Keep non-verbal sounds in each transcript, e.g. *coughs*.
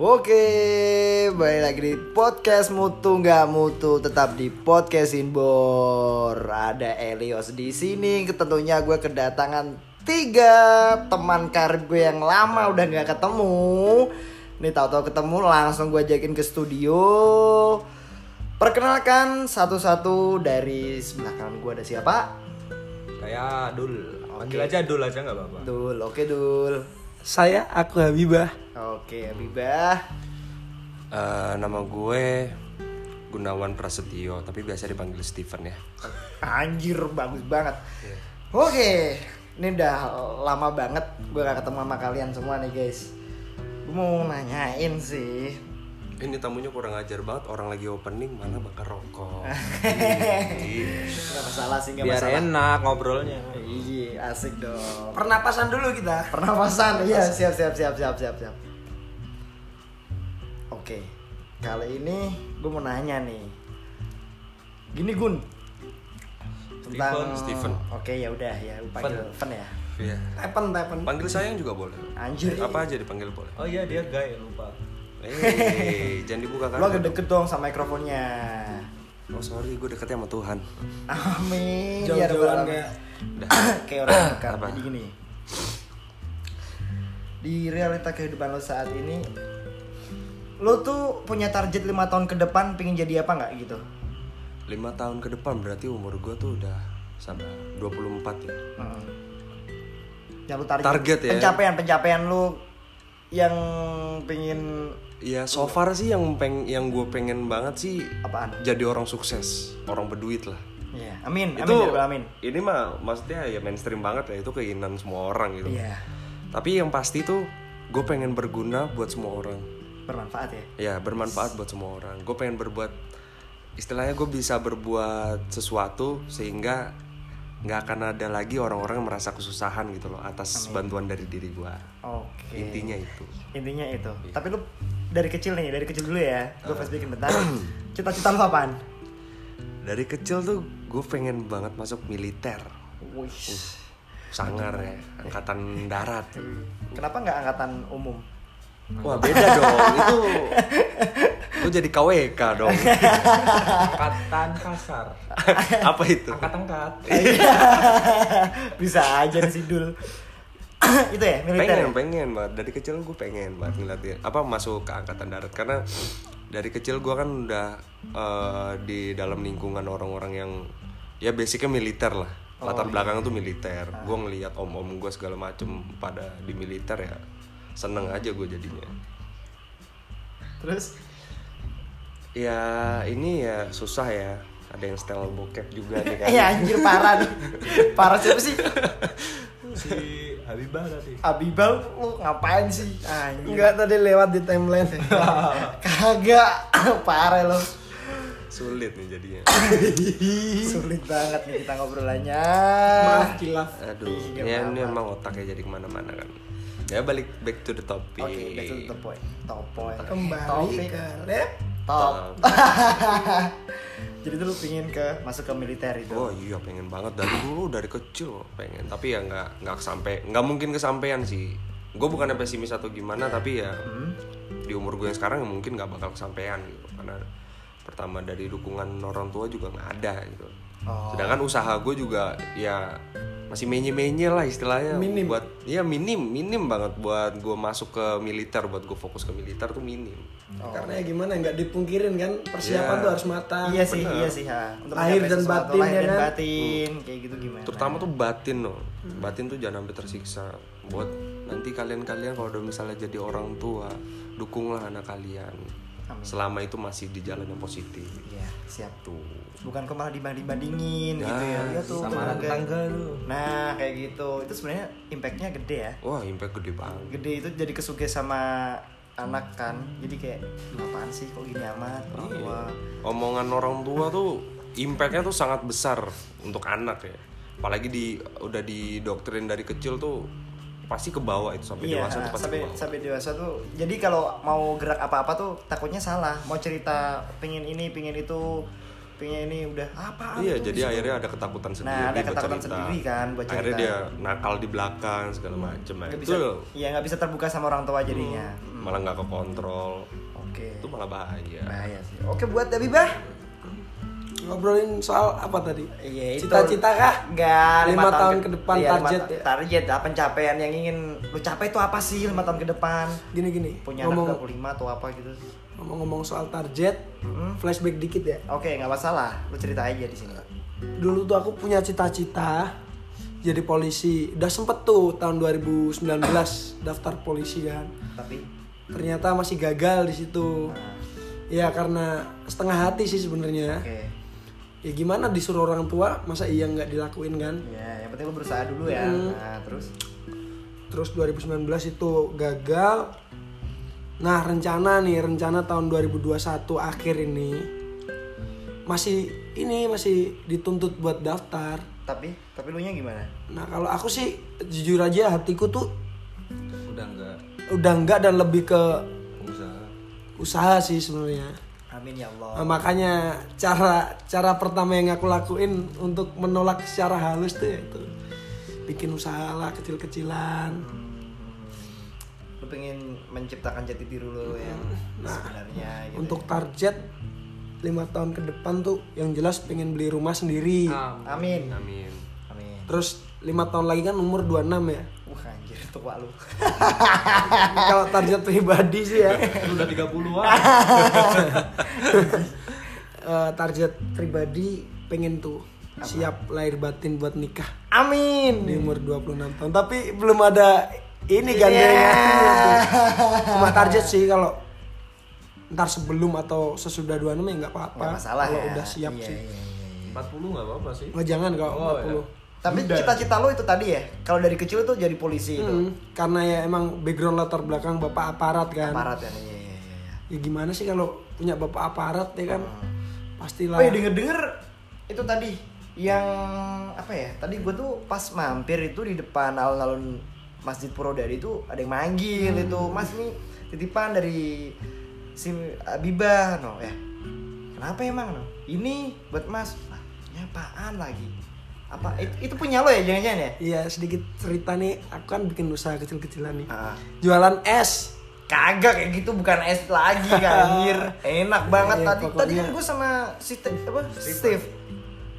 Oke, balik lagi di podcast mutu nggak mutu tetap di podcast Inbor. Ada Elios di sini. Tentunya gue kedatangan tiga teman karib gue yang lama udah nggak ketemu. Nih tahu-tahu ketemu langsung gue ajakin ke studio. Perkenalkan satu-satu dari sebelah kanan gue ada siapa? Kayak Dul. Panggil aja Dul aja nggak apa-apa. Dul, oke Dul. Saya aku Habibah. Oke, Habibah. Eh, nama gue Gunawan Prasetyo, tapi biasa dipanggil Steven ya. Anjir bagus banget. Oke, ini udah lama banget gue gak ketemu sama kalian semua nih guys. Gue mau nanyain sih. Ini tamunya kurang ajar banget, orang lagi opening mana bakar rokok. *laughs* Gak masalah sih, gak Biar masalah. enak ngobrolnya. Iya, asik dong. Pernapasan dulu kita. Pernapasan, iya siap siap siap siap siap siap. Oke, kali ini gue mau nanya nih. Gini Gun. Tentang Steven. Oke ya udah ya, lu panggil Fen. Fen ya. Iya. Tepen, tepen. Panggil sayang juga boleh. Anjir. Apa aja dipanggil boleh. Oh iya dia gay lupa. Eh, *laughs* jangan dibuka kan. Lu agak deket dong sama mikrofonnya. Oh sorry, gue deketnya sama Tuhan. Amin. Ya Jauh-jauhan Rabbal *coughs* kayak orang dekat. Jadi gini. Di realita kehidupan lo saat ini lo tuh punya target lima tahun ke depan pengen jadi apa nggak gitu? Lima tahun ke depan berarti umur gue tuh udah sama 24 ya. Hmm. Yang lu target, Target ya? Pencapaian pencapaian lu yang pengen Ya so far sih yang peng yang gue pengen banget sih apaan? jadi orang sukses, orang berduit lah. Iya. Amin. Amin. itu ya Rabbal Amin. ini mah maksudnya ya mainstream banget ya itu keinginan semua orang gitu Iya. tapi yang pasti tuh gue pengen berguna buat semua orang Bermanfaat ya. ya bermanfaat buat semua orang gue pengen berbuat istilahnya gue bisa berbuat sesuatu sehingga nggak akan ada lagi orang-orang yang merasa kesusahan gitu loh atas bantuan dari diri gue Oke. intinya itu Intinya itu. Iya. Tapi lu dari kecil nih, dari kecil dulu ya. Gue Ah. flashbackin bentar. Cita-cita lu apaan? dari kecil tuh gue pengen banget masuk militer Wih. sangar ya angkatan darat Kenapa nggak angkatan umum? Wah beda dong itu gue jadi KWK dong Angkatan kasar. apa itu Angkat angkat. Bisa aja sih dul. *coughs* itu ya militer. pengen ya? pengen banget dari kecil gue pengen banget ngeliatin apa masuk ke angkatan darat karena dari kecil gue kan udah eh, di dalam lingkungan orang-orang yang ya basicnya militer lah latar belakang tuh militer gue ngeliat om-om gue segala macem pada di militer ya seneng aja gue jadinya Terus ya ini ya susah ya ada yang style bokep juga nih kan Iya anjir parah nih. Parah siapa sih? Si Habibah tadi. Abibal lu ngapain sih? Anjir. Enggak tadi lewat di timeline. *laughs* Kagak. *coughs* Parah lo. sulit nih jadinya *coughs* Sulit banget nih kita ngobrolannya. Maaf kilaf. aduh Iya, ya ini emang otaknya jadi ke mana-mana kan ya balik back to the topic Oke, back to the point. Top point. Kembali Topik. ke lab. Top. Jadi tuh lu pingin ke masuk ke militer itu. Oh iya pengen banget dari dulu dari kecil pengen tapi ya nggak nggak sampai nggak mungkin kesampaian sih gue bukannya pesimis atau gimana tapi ya Hmm. di umur gue yang sekarang ya mungkin nggak bakal kesampaian gitu karena pertama dari dukungan orang tua juga nggak ada gitu Oh. sedangkan usaha gue juga ya masih menye-menye lah istilahnya Minim. buat ya minim minim banget buat gue masuk ke militer buat gue fokus ke militer tuh minim Karena ya gimana nggak dipungkirin kan persiapan Iya. tuh harus matang. Iya sih, iya sih ha. Untuk Lahir dan sesuatu, batin, lahir ya dan kan? batin, kayak gitu gimana? terutama tuh batin loh batin tuh jangan sampai tersiksa buat nanti kalian-kalian kalau udah misalnya jadi orang tua dukunglah anak kalian Amin. selama itu masih di jalan yang positif Iya, siap. tuh Bukan kok malah dibanding-bandingin gitu ya. Nah, Iya tuh Sama tetangga. tuh. Nah, kayak gitu. Itu sebenarnya impactnya gede ya. wah impact gede banget Gede itu jadi kesuge sama anak kan. Jadi kayak "Lu apaan sih kok gini amat? Iya. Wah. omongan orang tua tuh impactnya tuh sangat besar untuk anak ya apalagi di udah didoktrin dari kecil tuh pasti ke bawah itu sampai Iya, dewasa tuh pasti sampai ke bawah sampai dewasa tuh. Jadi kalau mau gerak apa-apa tuh takutnya salah. Mau cerita pengen ini, pengen itu, pengen ini udah apa? Iya, jadi akhirnya ada ketakutan sendiri Nah, ada ketakutan cerita. sendiri kan buat Akhirnya dia nakal di belakang segala macem. Nah, itu bisa, iya nggak bisa terbuka sama orang tua jadinya. Hmm. malah nggak ke kontrol Oke. itu malah bahaya Bahaya sih. Oke buat Dabibah. Ngobrolin soal apa tadi? Iya. Cita-cita kah? Enggak, Lima tahun ke depan iya, lima target ta- ya? Target apa pencapaian yang ingin lu capai itu apa sih lima tahun ke depan? Gini-gini. Punya ngomong anak 25 atau apa gitu. ngomong-ngomong soal target, Mm-mm. flashback dikit ya. Oke, nggak masalah. Lu cerita aja di sini. Dulu tuh aku punya cita-cita jadi polisi. Udah sempet tuh tahun 2019 daftar polisi kan. Tapi Ternyata masih gagal di situ. nah, Ya karena setengah hati sih sebenarnya. oke. Ya gimana disuruh orang tua, masa iya nggak dilakuin kan? Ya, yang penting lu berusaha dulu ya. Hmm. Nah, terus Terus 2019 itu gagal. Nah rencana nih, rencana tahun 2021 akhir ini masih ini masih dituntut buat daftar. tapi tapi lu nya gimana? Nah kalau aku sih jujur aja hatiku tuh Udah enggak udah enggak dan lebih ke pengusaha. usaha sih sebenarnya. Amin ya Allah. Nah, makanya cara cara pertama yang aku lakuin untuk menolak secara halus tuh yaitu bikin usaha lah kecil-kecilan. lu pengen menciptakan jati diri lu yang sebenarnya gitu. Nah, Untuk target lima tahun ke depan tuh yang jelas pengen beli rumah sendiri. Amin. amin Amin. Terus lima tahun lagi kan umur 26 ya. Wah anjir tua lu. *laughs* Kalau target pribadi sih ya. Lu udah 30-an. *laughs* eh, target pribadi pengen tuh siap lahir batin buat nikah Amin. di umur 26 tahun. Tapi belum ada ini Iya. gandengan. Cuma target sih kalau ntar sebelum atau sesudah 26 ya nggak apa-apa. Nggak masalah kalau ya. udah siap Iya, sih. iya, iya, iya. 40 enggak apa-apa sih. Oh, jangan kalau Oh, 40. Tapi cita-cita lo itu tadi ya. Kalau dari kecil tuh jadi polisi itu. Hmm, karena ya emang background latar belakang bapak aparat kan. Aparat kan. Iya iya iya. Ya gimana sih kalau punya bapak aparat ya kan? Pastilah. Oh ya denger-denger itu tadi yang apa ya? Tadi gue tuh pas mampir itu di depan alun-alun Masjid Purwodadi itu ada yang manggil Hmm. itu Mas nih titipan dari si Abibah no ya. Kenapa emang no? Ini buat Mas. Lah, ini apaan lagi? Apa itu, itu punya lo ya jangan-jangan ya? Iya sedikit cerita nih, aku kan bikin usaha kecil-kecilan nih. Ah. Jualan es. Kagak kayak gitu bukan es lagi kan *laughs* anjir. Enak banget Iya, tadi. Tadi pokoknya. kan gue sama si Te- apa? Steve.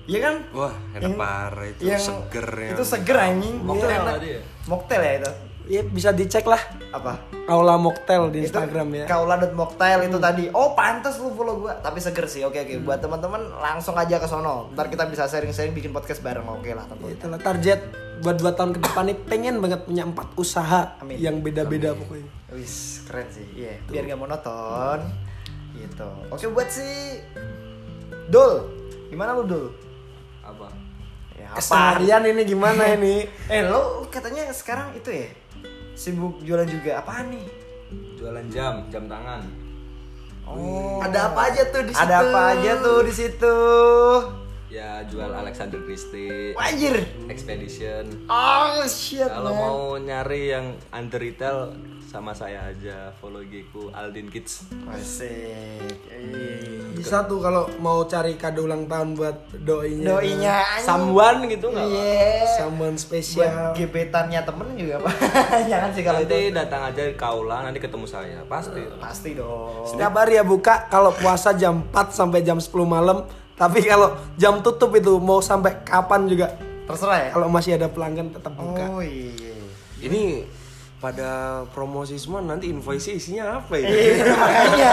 Iya kan? wah enak Yang- parah itu yang seger ya Itu seger anjing. Mocktail Iya, enak. tadi ya? Mocktail ya itu. Iya bisa dicek lah. Apa? Aula Mocktail di Itu Instagram ya. Kaula.mocktail itu tadi. Oh, pantas lu follow gua. Tapi seger sih. Oke oke. Buat teman-teman langsung aja ke sono. Ntar kita bisa sharing-sharing bikin podcast bareng. Oke lah tentunya. Itulah target buat dua tahun ke depan nih pengen banget punya empat usaha Amin. yang beda-beda pokoknya. Wis, keren sih. Iya, biar gak monoton. Gitu. Oke buat si Dul. Gimana lu Dul? Apa? Ya, Keseharian ini gimana ini? *laughs* Eh lo katanya sekarang itu ya sibuk jualan juga apaan nih? Jualan jam, jam tangan. Oh. Ada apa aja tuh di Ada situ? apa aja tuh di situ? Ya jual Alexander Christie, Wajir. Expedition. Oh shit. Kalau mau nyari yang under retail sama saya aja follow IG ku Aldin Kids. Asik. Eh. Bisa tuh kalau mau cari kado ulang tahun buat doinya. Doinya anjing. Sambuan gitu nggak? Iya. Someone Buat spesial. gebetannya temen juga apa? *laughs* Jangan sih kalau Nanti itu. datang aja di Kaula, nanti ketemu saya pasti. Pasti dong. Setiap hari ya buka kalau puasa jam 4 sampai jam 10 malam. Tapi kalau jam tutup itu mau sampai kapan juga Terserah ya. kalau masih ada pelanggan tetap buka. Oh iya. ini pada promosi semua nanti invoice isinya apa ya Iya makanya.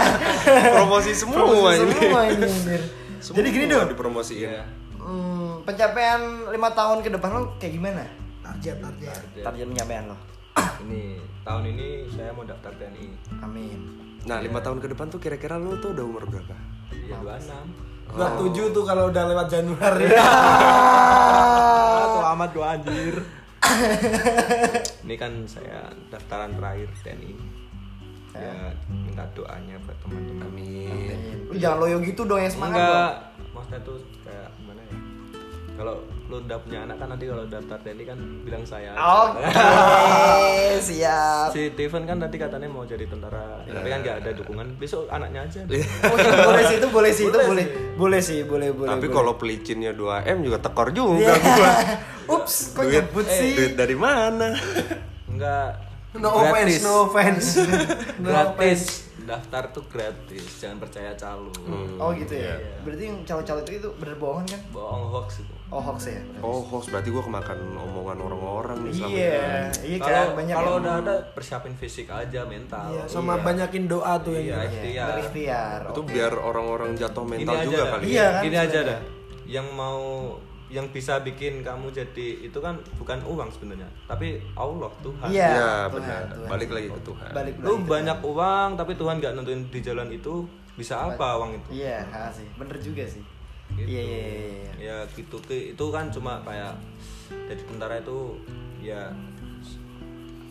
promosi semua ini Semua ini anjir. Jadi gini Semua dong. dipromosiin Iya. Hmm, pencapaian lima tahun ke depan lo kayak gimana? Target target. Target pencapaian lo. *coughs* Ini tahun ini saya mau daftar TNI. Amin. nah lima tahun ke depan tuh kira-kira lu tuh udah umur berapa Iya 26. Gua tujuh tuh kalau udah lewat Januari. *laughs* Ah, tua amat gua anjir. *laughs* ini kan saya daftaran terakhir TNI. Ya, minta doanya buat teman-teman. amin jangan loyo gitu dong yang semangat Enggak, maksudnya tuh kayak gimana ya? Kalau lu udah punya anak kan nanti kalau daftar TNI kan bilang saya. Oke, *laughs* siap. Si Steven kan tadi katanya mau jadi tentara, tapi kan nggak ada dukungan. Besok anaknya aja. *laughs* Oh, itu boleh sih itu boleh sih itu boleh. Boleh sih, boleh boleh. tapi boleh. kalau pelicinnya 2 m juga tekor juga gua *laughs* Ups, kok duit, nyebut eh, sih? duit dari mana Enggak, No offense, Gratis. no offense. no offense. gratis daftar tuh gratis jangan percaya calo Oh gitu ya. Iya. Berarti yang calo-calo itu itu bener bohongan kan? bohong hoax itu Oh hoax ya. Oh, hoax berarti gue kemakan omongan orang-orang nih Iya, ini. iya kan kalau banyak kalau yang- udah ada persiapin fisik aja mental Iya, sama Iya. banyakin doa tuh yang Iya. gitu. Iya, ikhtiar. berikhtiar. Itu oke. biar orang-orang jatuh Gini mental aja juga kali. Iya kan, Gini aja dah. Yang mau yang bisa bikin kamu jadi itu kan bukan uang sebenarnya, tapi Allah Tuhan. Iya, Tuhan, benar. Tuhan. Balik lagi ke Tuhan. Balik Lu banyak uang tapi Tuhan nggak nentuin di jalan itu bisa apa uang itu? Iya, sih. Bener juga sih. Gitu. Iya, iya, iya, iya. Ya gitu ke itu kan cuma kayak jadi tentara itu ya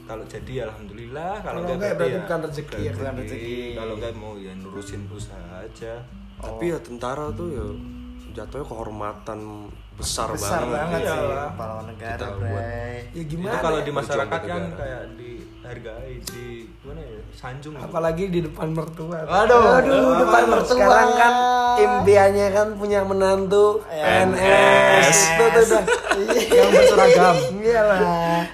kalau jadi alhamdulillah kalau Kalau nggak nggak berarti bukan rezeki ya, bukan rezeki. kalau nggak mau ya nurusin usaha aja Tapi ya tentara tuh ya jatuhnya kehormatan besar, Besar banget Iya sih pahlawan negara, Kita buat. Ya itu gimana? kalau ya? di masyarakat kan kayak dihargai di mana ya sanjung gitu. Apalagi di depan mertua. Aduh, Aduh, depan mertua. Sekarang kan impiannya kan punya menantu PNS. Itu tuh dah. Yang berseragam. Iyalah.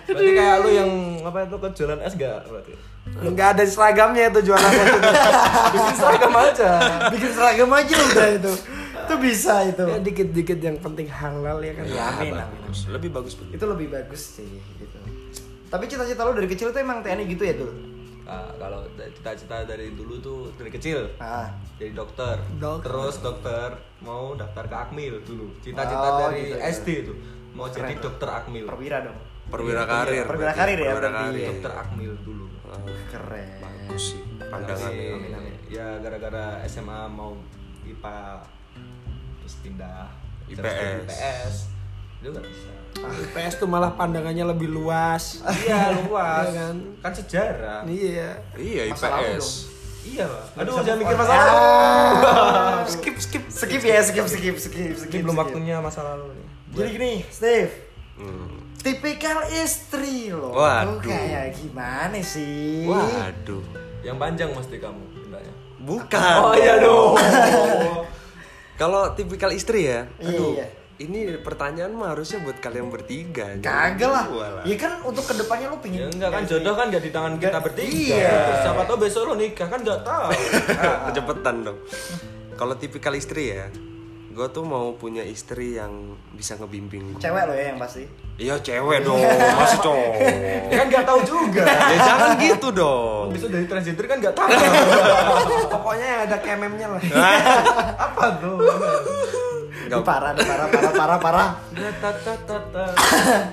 berarti kayak lu yang apa itu ke jualan es gak berarti Enggak ada seragamnya itu jualannya *laughs* itu. bikin seragam aja Bikin seragam aja udah itu. Itu bisa itu. Ya dikit-dikit yang penting halal ya kan. Iya, amin, amin. Bagus. Lebih bagus begitu. Itu lebih bagus sih gitu. Tapi cita-cita lo dari kecil tuh emang TNI gitu ya tuh? Nah, kalau cita-cita dari dulu tuh dari kecil Ah. jadi dokter. Dokter. Terus dokter mau daftar ke Akmil dulu. Cita-cita Oh, dari gitu, SD tuh mau jadi dokter Akmil. Perwira dong. Perwira karir. Perwira karir ya, Perwira karir. Dokter Akmil dulu. Ah, Keren. bagus sih pandangannya. Ya gara-gara SMA mau IPA terus pindah terus IPS. jadi IPS itu nggak bisa IPS tuh malah pandangannya lebih luas. iya luas Iya kan? kan sejarah Iya. Iya IPS. iya Pak. aduh jangan mikir masa lalu Skip skip. Skip ya, skip, skip, skip, skip. belum skip. waktunya masa lalu nih Jadi gini, Steve. Hmm. Tipikal istri loh. Waduh. Tuh kayak gimana sih? Waduh. yang panjang mesti kamu tindaknya Bukan. oh iya dong *laughs* Kalau tipikal istri ya. Iya, Aduh. iya. Ini pertanyaan mah harusnya buat kalian bertiga. Kagak lah. Walah. Ya kan untuk ke depannya lu pingin. ya enggak kan jodoh kan nggak di tangan kita bertiga iya. siapa tahu besok lo nikah kan nggak tahu *laughs* Cepetan dong. Kalau tipikal istri ya, gue tuh mau punya istri yang bisa ngebimbing. gua. Cewek lo ya yang pasti. Iya cewek dong, masih cowok. *laughs* ya kan nggak tahu juga ya jangan gitu dong. besok dari transgender kan nggak tahu *laughs* Pokoknya yang ada kememnya lah. *laughs* apa tuh Ini parah, parah, parah, parah, parah.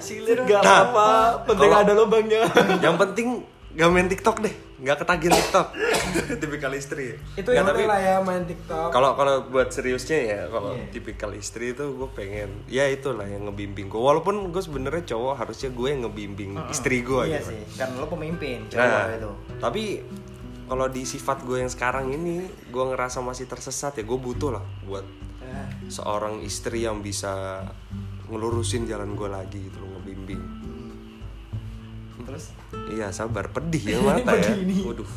Silir gak apa-apa, penting ada lubangnya. yang penting gak main TikTok deh, gak ketagih TikTok. *laughs* tipikal istri. Itu Nggak, yang tapi lah ya main TikTok. kalau kalau buat seriusnya ya, kalau Iya. tipikal istri itu gue pengen, ya itulah yang ngebimbing gue. Walaupun gue sebenarnya cowok harusnya gue yang ngebimbing istri gue Iya gitu. sih, kan lo pemimpin, cowok Nah, itu. tapi kalau di sifat gue yang sekarang ini, gue ngerasa masih tersesat ya. Gue butuh lah buat Nah, seorang istri yang bisa ngelurusin jalan gue lagi gitu loh, ngebimbing. Terus Iya sabar, pedih ya *laughs* mata ya. Ini. Waduh.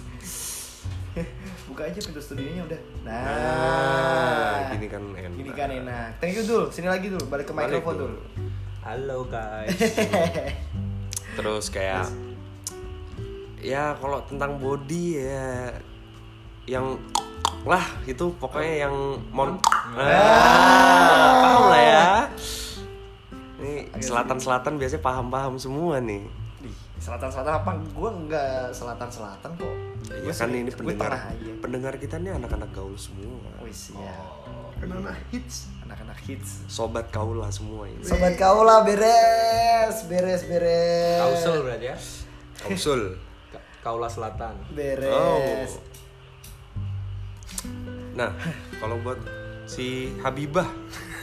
*laughs* buka aja pintu studionya udah. Nah, Nah, gini kan enak. Gini kan enak. Thank you dul, sini lagi dul, balik ke Balik, mikrofon Dul. dul. Halo guys. *laughs* Terus kayak ya kalau tentang body ya yang lah itu pokoknya yang mon ah, paham lah ya. Ini selatan-selatan biasanya paham-paham semua nih. Selatan-selatan apa? Gua enggak selatan-selatan kok. Ya kan ini pendengar pendengar kita nih anak-anak gaul semua. Wis ya. Kenapa hits? Anak-anak hits. Sobat kaula semua ini. Sobat kaula beres, beres, beres. Kausel berarti ya. Kausul. Ka- Kaula Selatan. Beres. Oh. Nah, kalau buat si Habibah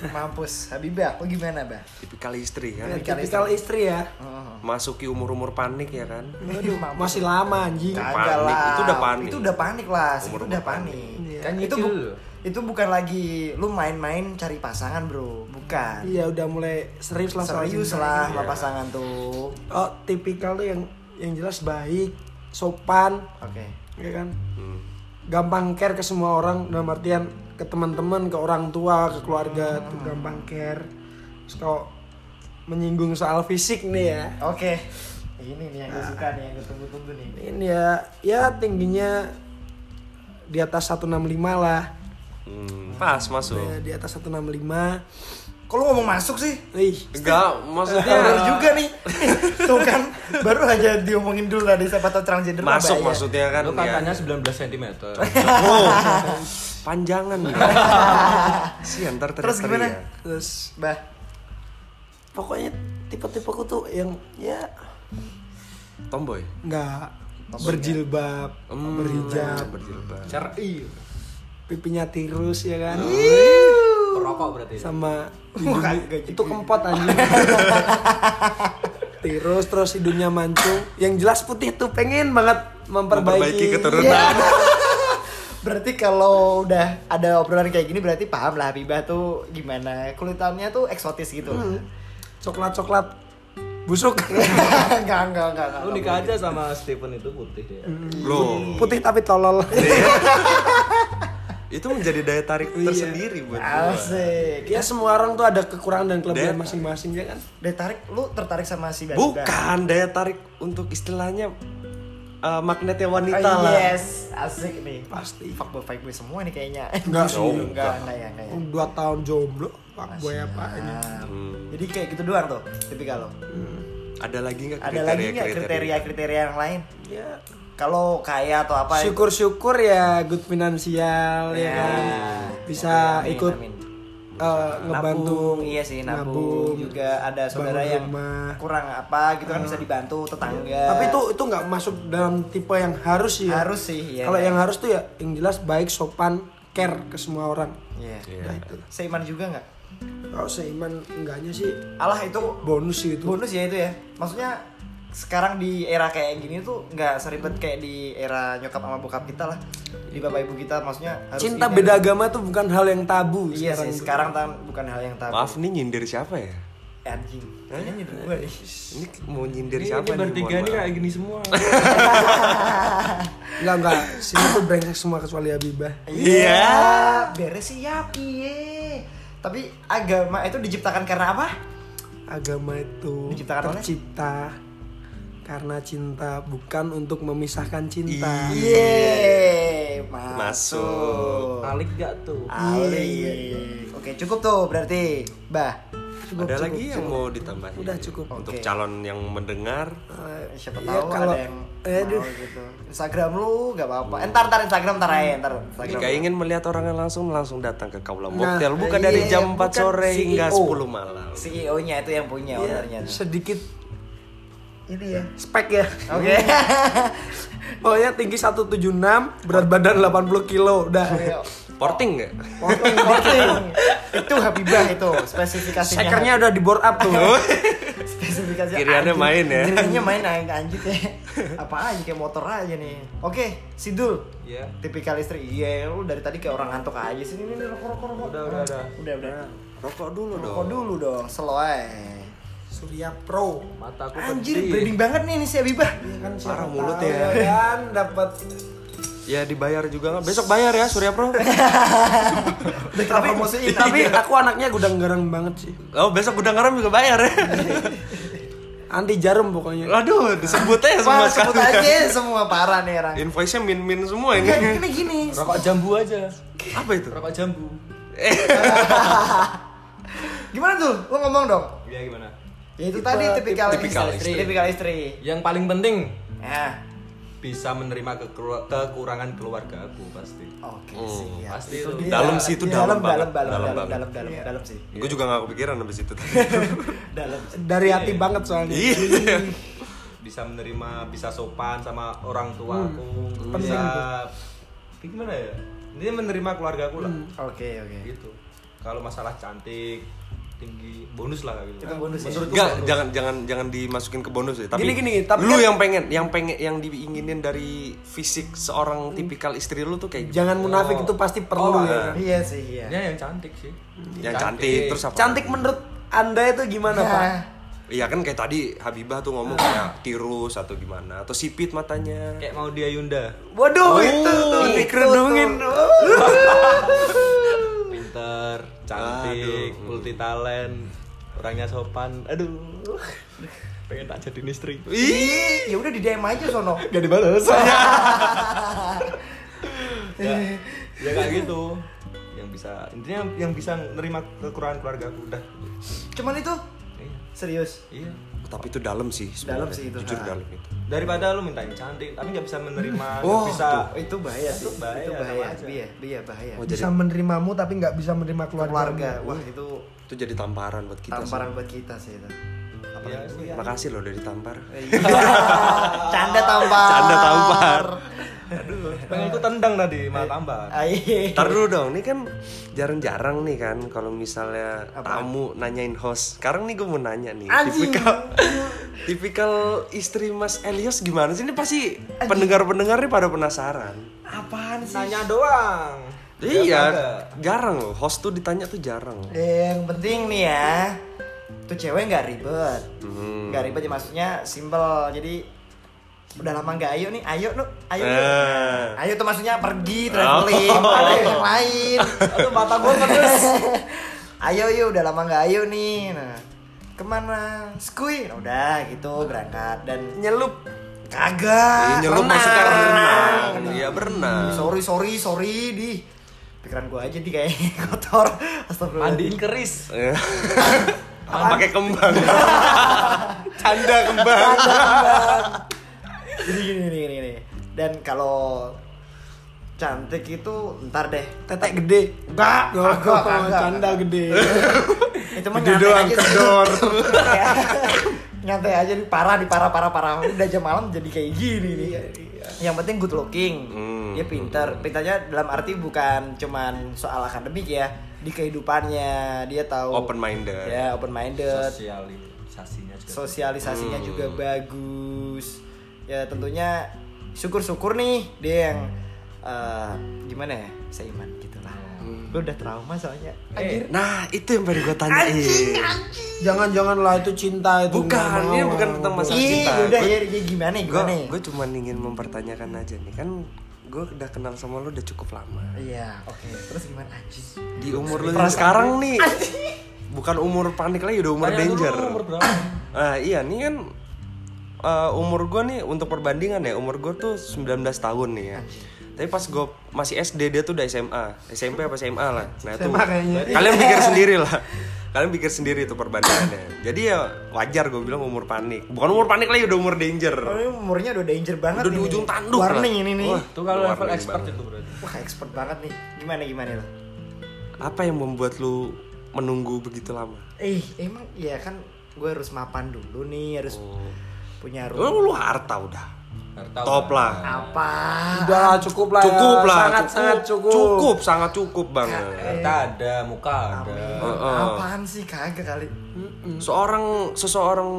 Mampus, Habibah, lo gimana, Bah? tipikal istri kan. Tipikal Tipikal istri ya. Masuki umur-umur panik ya kan. Aduh, masih lama anjing. Kagak Panik, lah. itu udah panik. Itu udah panik lah, itu udah panik. Iya. Kan itu bu- itu bukan lagi lu main-main cari pasangan, Bro. Bukan. Iya udah mulai serius lah soal Serius lah Iya. sama pasangan tuh. Oh tipikal tuh yang yang jelas baik, sopan, Oke. ya kan. Hmm. Gampang care ke semua orang dalam artian ke teman-teman, ke orang tua, ke keluarga tuh gampang care. Terus kalau menyinggung soal fisik nih ya, Oke. Ini nih yang gue suka nih, yang gue tunggu-tunggu nih. Ini ya, ya tingginya di atas 165 lah. Hmm, pas masuk. Ya, di atas 165. Kok lu ngomong masuk sih? Ih, Enggak, maksudnya Bener juga nih. *laughs* Tuh kan, baru aja diomongin dulu tadi siapa tahu transgender masuk maksudnya kan. Lu ya. katanya 19 cm. Oh, *laughs* panjangan. *laughs* Si ntar Terus gimana? terus Bah, pokoknya tipe-tipeku tuh yang ya Tomboy. nggak berjilbab, Hmm, berhijab, berjilbab. Syar'i. pipinya tirus ya kan. Perokok berarti. Sama *laughs* itu kempot anjing. *laughs* tirus terus hidungnya mancung. Yang jelas putih tuh pengen banget memperbaiki, Memperbaiki keturunan. Iya. Berarti kalau udah ada obrolan kayak gini berarti paham lah Habibah tuh gimana kulitannya tuh eksotis gitu. Coklat-coklat busuk. *laughs* enggak, enggak, enggak, enggak. Lu nikah aja sama Stephen itu putih ya. Loh, putih tapi tolol. itu menjadi daya tarik tersendiri buat gua. Asik. ya semua orang tuh ada kekurangan dan kelebihan masing-masing ya kan. Daya tarik, lu tertarik sama si? Bukan daya tarik untuk istilahnya eh, magnetnya wanita Oh, lah. yes, asik nih. Pasti. Fuckboy fuckboy semua nih kayaknya. *laughs* Enggak sih. enggak, enggak ya, enggak ya. Dua tahun jomblo, pak boy apanya. Nah, Hmm. Jadi kayak gitu doang tuh, tipikal lo. Ada lagi nggak Ada lagi nggak kriteria-kriteria? kriteria-kriteria yang lain? Ya Kalau kaya atau apa? syukur-syukur ya good finansial ya Ya. kan. Bisa Amin, ikut amin. Eh, ngebantu nabung, iya sih nabung. Juga ada saudara yang rumah. kurang apa gitu kan bisa dibantu tetangga. Tapi itu itu nggak masuk dalam tipe yang harus sih. Ya. harus sih ya. Kalau yang harus tuh ya yang jelas baik, sopan, care ke semua orang. Iya. Iya. Seiman juga nggak? Kalau seiman enggaknya sih Allah itu bonus sih itu. bonus ya itu ya. Maksudnya sekarang di era kayak gini tuh nggak seribet kayak di era nyokap sama bokap kita lah. Di bapak ibu kita maksudnya harus Cinta ini. beda agama tuh bukan hal yang tabu Iya sih, tuh. sekarang tan bukan hal yang tabu. Maaf nih nyindir siapa ya? Eh, anjing. Kayaknya nyindir gue nih. Ini mau nyindir Ini, siapa ini nih? bertiga maaf. kayak gini semua. *laughs* Enggak enggak, sini tuh brengsek semua kecuali Habibah. Iya, beres sih ya piye. Tapi agama itu diciptakan karena apa? Agama itu Diciptakan oleh? Karena cinta, bukan untuk memisahkan cinta. Iya, Masuk. masuk. Alik gak tuh? Alik. Oke, cukup tuh berarti, Bah. Cukup, Ada cukup, lagi yang cukup. mau ditambahin? Udah cukup. Untuk Oke. calon yang mendengar Eh, Siapa ya, tahu kalau- ada yang eh, aduh. mau gitu. Instagram lu gak apa-apa. Eh, Ntar ntar Instagram ntar aja, ntar Instagram. Jika ingin melihat orangnya langsung langsung datang ke Kaula Nah, Motel buka iya, dari iya, jam 4 bukan sore hingga CEO. 10 malam. CEO-nya itu yang punya Iya, ownernya tuh. sedikit Ini ya. spek ya. Oke. *laughs* Pokoknya tinggi 176, berat badan 80 kilo, udah. Ayo. Porting nggak? Potong, potong. itu Habibah itu spesifikasinya. Sekernya udah di board up tuh. *laughs* spesifikasinya. Kiriannya main ya. Kiriannya main *laughs* anjing anjing ya. Apa aja kayak motor aja nih. Oke, Sidul. Iya. Tipikal istri. Iya, lu dari tadi kayak orang ngantuk aja sih. Ini rokok rokok rokok. Udah, udah, udah. Udah, udah. Rokok dulu dong. Rokok dulu dong, slow aja. Surya Pro. Mataku Anjir, pedih. branding banget nih ini si Habibah. Iya kan Parah mulut tahu ya. kan dapat Ya dibayar juga nggak? Besok bayar ya Surya Pro. *laughs* Promosiin. tapi aku anaknya gudang garam banget sih. Oh besok gudang garam juga bayar ya. *laughs* Anti jarum pokoknya. Aduh disebut aja semua Wah, sebut aja semua parah nih orang. Invoice-nya min-min semua ini. gini gini. Rokok jambu aja. Apa itu? Rokok jambu. *laughs* Gimana tuh? Lu ngomong dong. Iya gimana? Ya itu Tipe- tadi tipikal, tipikal istri. istri. Tipikal istri. Yang paling penting Ya. bisa menerima kekelu- kekurangan keluarga aku pasti. Oke, Hmm, siap. pasti Itu dia. Dalam sih, itu Iya, dalam dalam, banget. dalam, dalam, Dalam dalam, dalam, dalam, Iya. dalam sih. Gue juga gak kepikiran habis itu tadi. *laughs* Dalam. Dari hati banget soalnya. Iya. *laughs* Bisa menerima, bisa sopan sama orang tuaku, Hmm. bisa gimana ya? Ini menerima keluarga aku lah. Hmm. Oke, oke. Gitu. Kalau masalah cantik, tinggi, bonus lah gitu. Itu bonus ya? Enggak, bonus. jangan jangan jangan dimasukin ke bonus ya. Tapi Gini, gini, tapi lu kan- yang pengen, yang pengen yang diinginin dari fisik seorang tipikal istri lu tuh kayak gimana? Jangan munafik Oh. itu pasti perlu Oh, ya. Iya sih, iya. Ya yang cantik sih. yang cantik, terus apa? Cantik menurut Anda itu gimana, Pak? Nah, Iya kan kayak tadi Habibah tuh ngomong kayak tirus atau gimana atau sipit matanya. Kayak mau dia Yunda. Waduh, Oh, itu tuh itu dikerudungin. *laughs* Pinter, cantik, Aduh. multi talent. orangnya sopan. Aduh. Pengen tak jadi istri. Ih, ya udah di DM aja sono. *laughs* gak dibales. *laughs* Ya, ya kayak gitu. Yang bisa intinya yang bisa nerima kekurangan keluarga aku udah. Cuman itu? Iya. Serius. iya Tapi itu dalam sih. Dalam sih itu. Jujur Ah. dalam itu. daripada lu minta yang cantik tapi nggak bisa menerima Oh, bisa Oh, itu bahaya sih. Itu bahaya, Itu bahaya. Iya, iya bahaya. Oh, bisa menerimamu tapi nggak bisa menerima keluarga. Keluarga. Wah, itu Itu jadi tamparan buat kita. tamparan buat kita sih itu. Iya, sih. iya. Makasih loh udah ditampar. *laughs* Canda tampar. Canda tampar. Tendang tadi malah tambah Ayo. Ntar dulu dong, ini kan jarang-jarang nih kan kalau misalnya Apa? tamu nanyain host. Sekarang nih gue mau nanya nih, Anjing. tipikal tipikal istri Mas Elios gimana sih? Ini pasti pendengar-pendengar nih pada penasaran. Apaan sih? nanya doang iya, kagak. jarang loh. Host tuh ditanya tuh jarang. Eh, Yang penting nih ya, tuh cewek nggak ribet, Hmm. nggak ribet ya maksudnya simple. Jadi udah lama nggak ayo nih, ayo nu, ayo. Eh. Ayo tuh maksudnya pergi traveling, ada yang *laughs* lain. aduh mata gue pedes *laughs* ayo yuk, udah lama nggak ayo nih. Nah, ke mana? Skui, Nah, udah gitu berangkat dan Nyelup. kagak. Iya, nyelup renang. maksudnya berenang. Iya, berenang. Sorry sorry sorry di pikiran gua aja di kayak *laughs* kotor. Astagfirullah. mandiin keris Eh. Pakai kembang. Canda kembang. Jadi gini gini gini. gini. Dan kalau cantik itu ntar deh. Tetek gede. Enggak, kagak. canda gede. *laughs* Itu mah Gede doang, kedor. *laughs* nyantai aja di parah di parah parah parah. Udah jam malam jadi kayak gini nih. Yang penting good looking. Hmm. Dia pinter. Pintarnya dalam arti bukan cuman soal akademik ya. Di kehidupannya dia tahu Open minded. Ya, open minded. sosialisasinya juga sosialisasinya Hmm. juga bagus ya tentunya syukur-syukur nih dia yang eh, gimana ya seiman gitu lah Hmm. gue udah trauma soalnya eh Nah, itu yang pengen gue tanyain. Jangan-jangan lah itu cinta itu. Bukan, ini bukan tentang masalah Ih, cinta. udah Gua- ya, ya gimana ya, gue gimana ya? gue cuma ingin mempertanyakan aja nih kan gue udah kenal sama lu udah cukup lama iya oke terus gimana anjing di umur lu sekarang nih bukan umur panik lagi udah umur Tanya danger umur berapa? nah iya nih kan eh, umur gue nih untuk perbandingan ya umur gue tuh 19 tahun nih ya. Tapi pas gue masih SD dia tuh udah SMA SMP apa SMA lah. Nah itu kalian pikir *laughs* sendiri lah. Kalian pikir sendiri tuh perbandingannya. Jadi ya wajar gue bilang umur panik. Bukan umur panik lagi udah umur danger. Oh, umurnya udah danger banget udah di ujung tanduk lah. warning ini nih. Wah, Itu kalau level expert banget. itu berarti. wah expert banget nih. Gimana gimana lo apa yang membuat lu menunggu begitu lama? Eh emang ya kan gue harus mapan dulu nih harus punya lu, rumah lu harta udah Harta top udah. lah apa Udah lah, cukup lah. ya. cukup lah Sangat sangat cukup. cukup sangat cukup banget Harta ada, muka ada. Heeh. apaan sih kagak kali seorang seseorang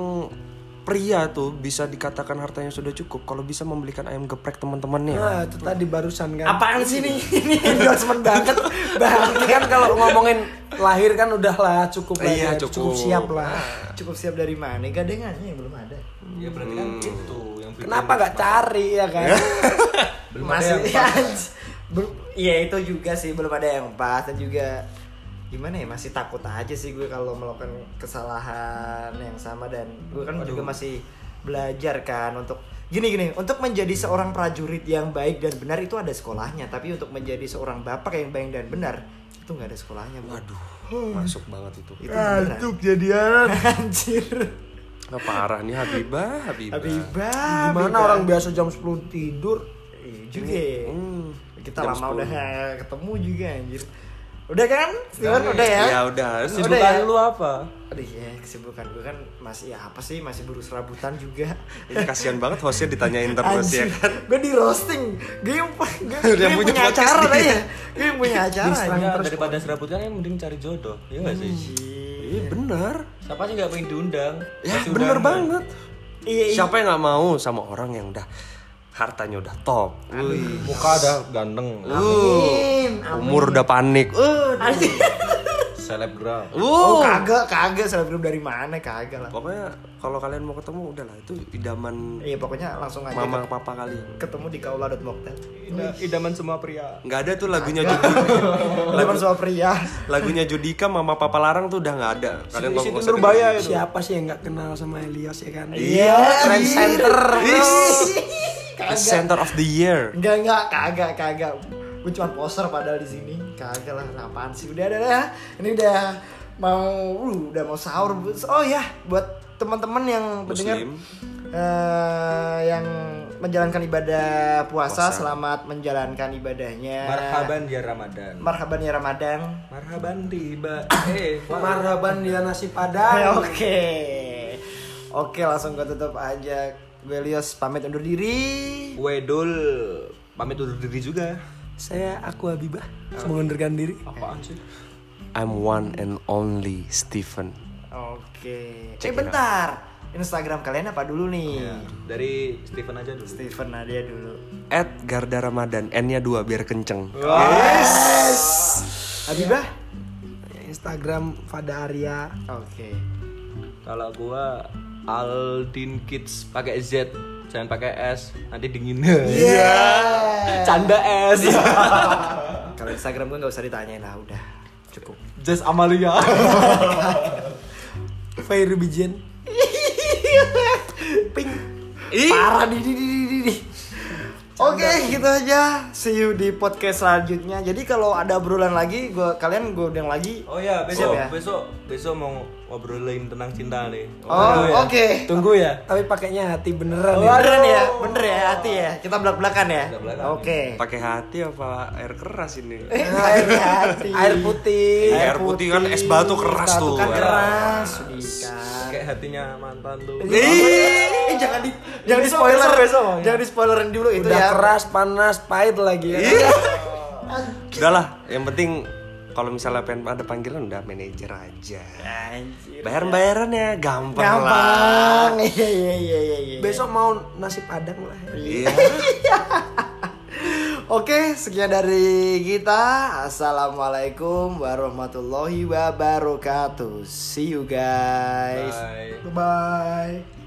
pria tuh bisa dikatakan hartanya sudah cukup kalau bisa membelikan ayam geprek teman-temannya Nah, itu tadi barusan kan. apaan sih nih *laughs* ini endorsement banget bang Ini kan kalau ngomongin lahir kan udah lah cukup lah. Iya, ya. cukup. siap lah. cukup siap dari mana gadengannya yang belum ada Ya berarti kan itu yang bikin Kenapa nggak cari ya kan? *laughs* belum ada masih yang pas. Belum- iya itu juga sih belum ada yang pas dan juga gimana ya masih takut aja sih gue kalau melakukan kesalahan yang sama dan gue kan juga masih belajar kan untuk gini gini untuk menjadi seorang prajurit yang baik dan benar itu ada sekolahnya tapi untuk menjadi seorang bapak yang baik dan benar itu nggak ada sekolahnya bro. waduh masuk banget itu itu beneran jadian. *laughs* anjir Nah, parah nih Habibah Habibah Habibah Gimana Habibah. orang biasa jam 10 tidur? Iya juga ya. Hmm, kita jam lama 10. udah ketemu juga anjir udah kan? Steven udah ya? ya udah. Udah Kesibukan ya? lu apa? Aduh ya kesibukan gue kan masih ya apa sih masih buru serabutan juga. Ini kasihan banget hostnya ditanyain terus ya kan? Gue di roasting. Gue yang, gue, gue *laughs* Yang yang punya acara dia. lah ya gue yang punya acara Ya, daripada serabutkan yang mending cari jodoh. Iya nggak sih? iya bener. Siapa sih nggak pengen diundang? ya bener banget. Iya iya. Siapa yang nggak mau sama orang yang udah hartanya udah top Wih. Muka ada ganteng. Uh, umur udah panik uh, *laughs* selebgram. Oh, kagak, kagak selebgram dari mana? Kagak lah. Pokoknya kalau kalian mau ketemu udahlah itu idaman Iya, pokoknya langsung aja mama papa kalian. ketemu di kaula.mocktail. Ida- idaman semua pria. Nggak ada tuh lagunya Judi, *laughs* Teman soal pria. lagunya Judika mama papa larang tuh udah nggak ada. Kalian nggak situ Nurbaya itu. Siapa sih yang nggak kenal sama Elias ya kan? Iya, Trend center. The center of the year. Enggak, enggak, kagak, kagak. Gue cuma poster padahal di sini. Kagak lah, apaan sih? Udah, udah, udah. Ini udah mau, uh, udah mau sahur. Oh ya, buat teman-teman yang mendengar Muslim. eh, yang menjalankan ibadah puasa, Puasa. selamat menjalankan ibadahnya. Marhaban ya Ramadan. Marhaban ya Ramadan. Marhaban tiba. *coughs* Eh, wah. Marhaban dia nasi Eh, padang. *laughs* Oke. Oke, langsung gue tutup aja. Gue Elios pamit undur diri. Wedul pamit undur diri juga. Saya aku Habibah mengundurkan diri. Apaan sih? I'm one and only Stephen. Oke. Check eh bentar. Instagram kalian apa dulu nih? Ya, dari Steven aja dulu. Steven Nadia dulu. At Garda Ramadan, N-nya dua biar kenceng. Habibah? Instagram Fada Arya. Oke. Kalau gua Aldin Kids pakai Z, jangan pakai S, nanti dingin. Iya. *laughs* Canda S. *laughs* Kalau Instagram gue nggak usah ditanyain lah, udah cukup. Just Amalia. *laughs* Fairy Bijen. Ping. Parah di di di di di. Oke, gitu aja. See you di podcast selanjutnya. Jadi kalau ada obrolan lagi, gua kalian gue undang lagi. Oh ya, besok ya? besok besok mau ngobrolin tentang cinta nih. Oh, oke. Tunggu ya. Tapi pakainya hati beneran Oh, ya. beneran ya, bener ya hati ya. Kita belak belakan ya. Belak-belakan. Oke. Pakai hati apa air keras ini? *laughs* Air hati. Air putih. Air putih kan es batu keras Batu tuh. kan keras. Kayak hatinya mantan tuh. Eh, jangan di jangan di spoiler besok, besok. Jangan di spoilerin dulu itu Udah ya. keras, panas, pahit lagi ya. *laughs* Udahlah, yang penting kalau misalnya pengen ada panggilan udah manajer aja. Anjir. Bayar bayarannya gampang, lah. Gampang. *laughs* Iya iya iya iya. iya. Besok mau nasi padang lah. ya. Iya. *laughs* Oke, sekian dari kita. Assalamualaikum warahmatullahi wabarakatuh. See you guys. Bye. Bye.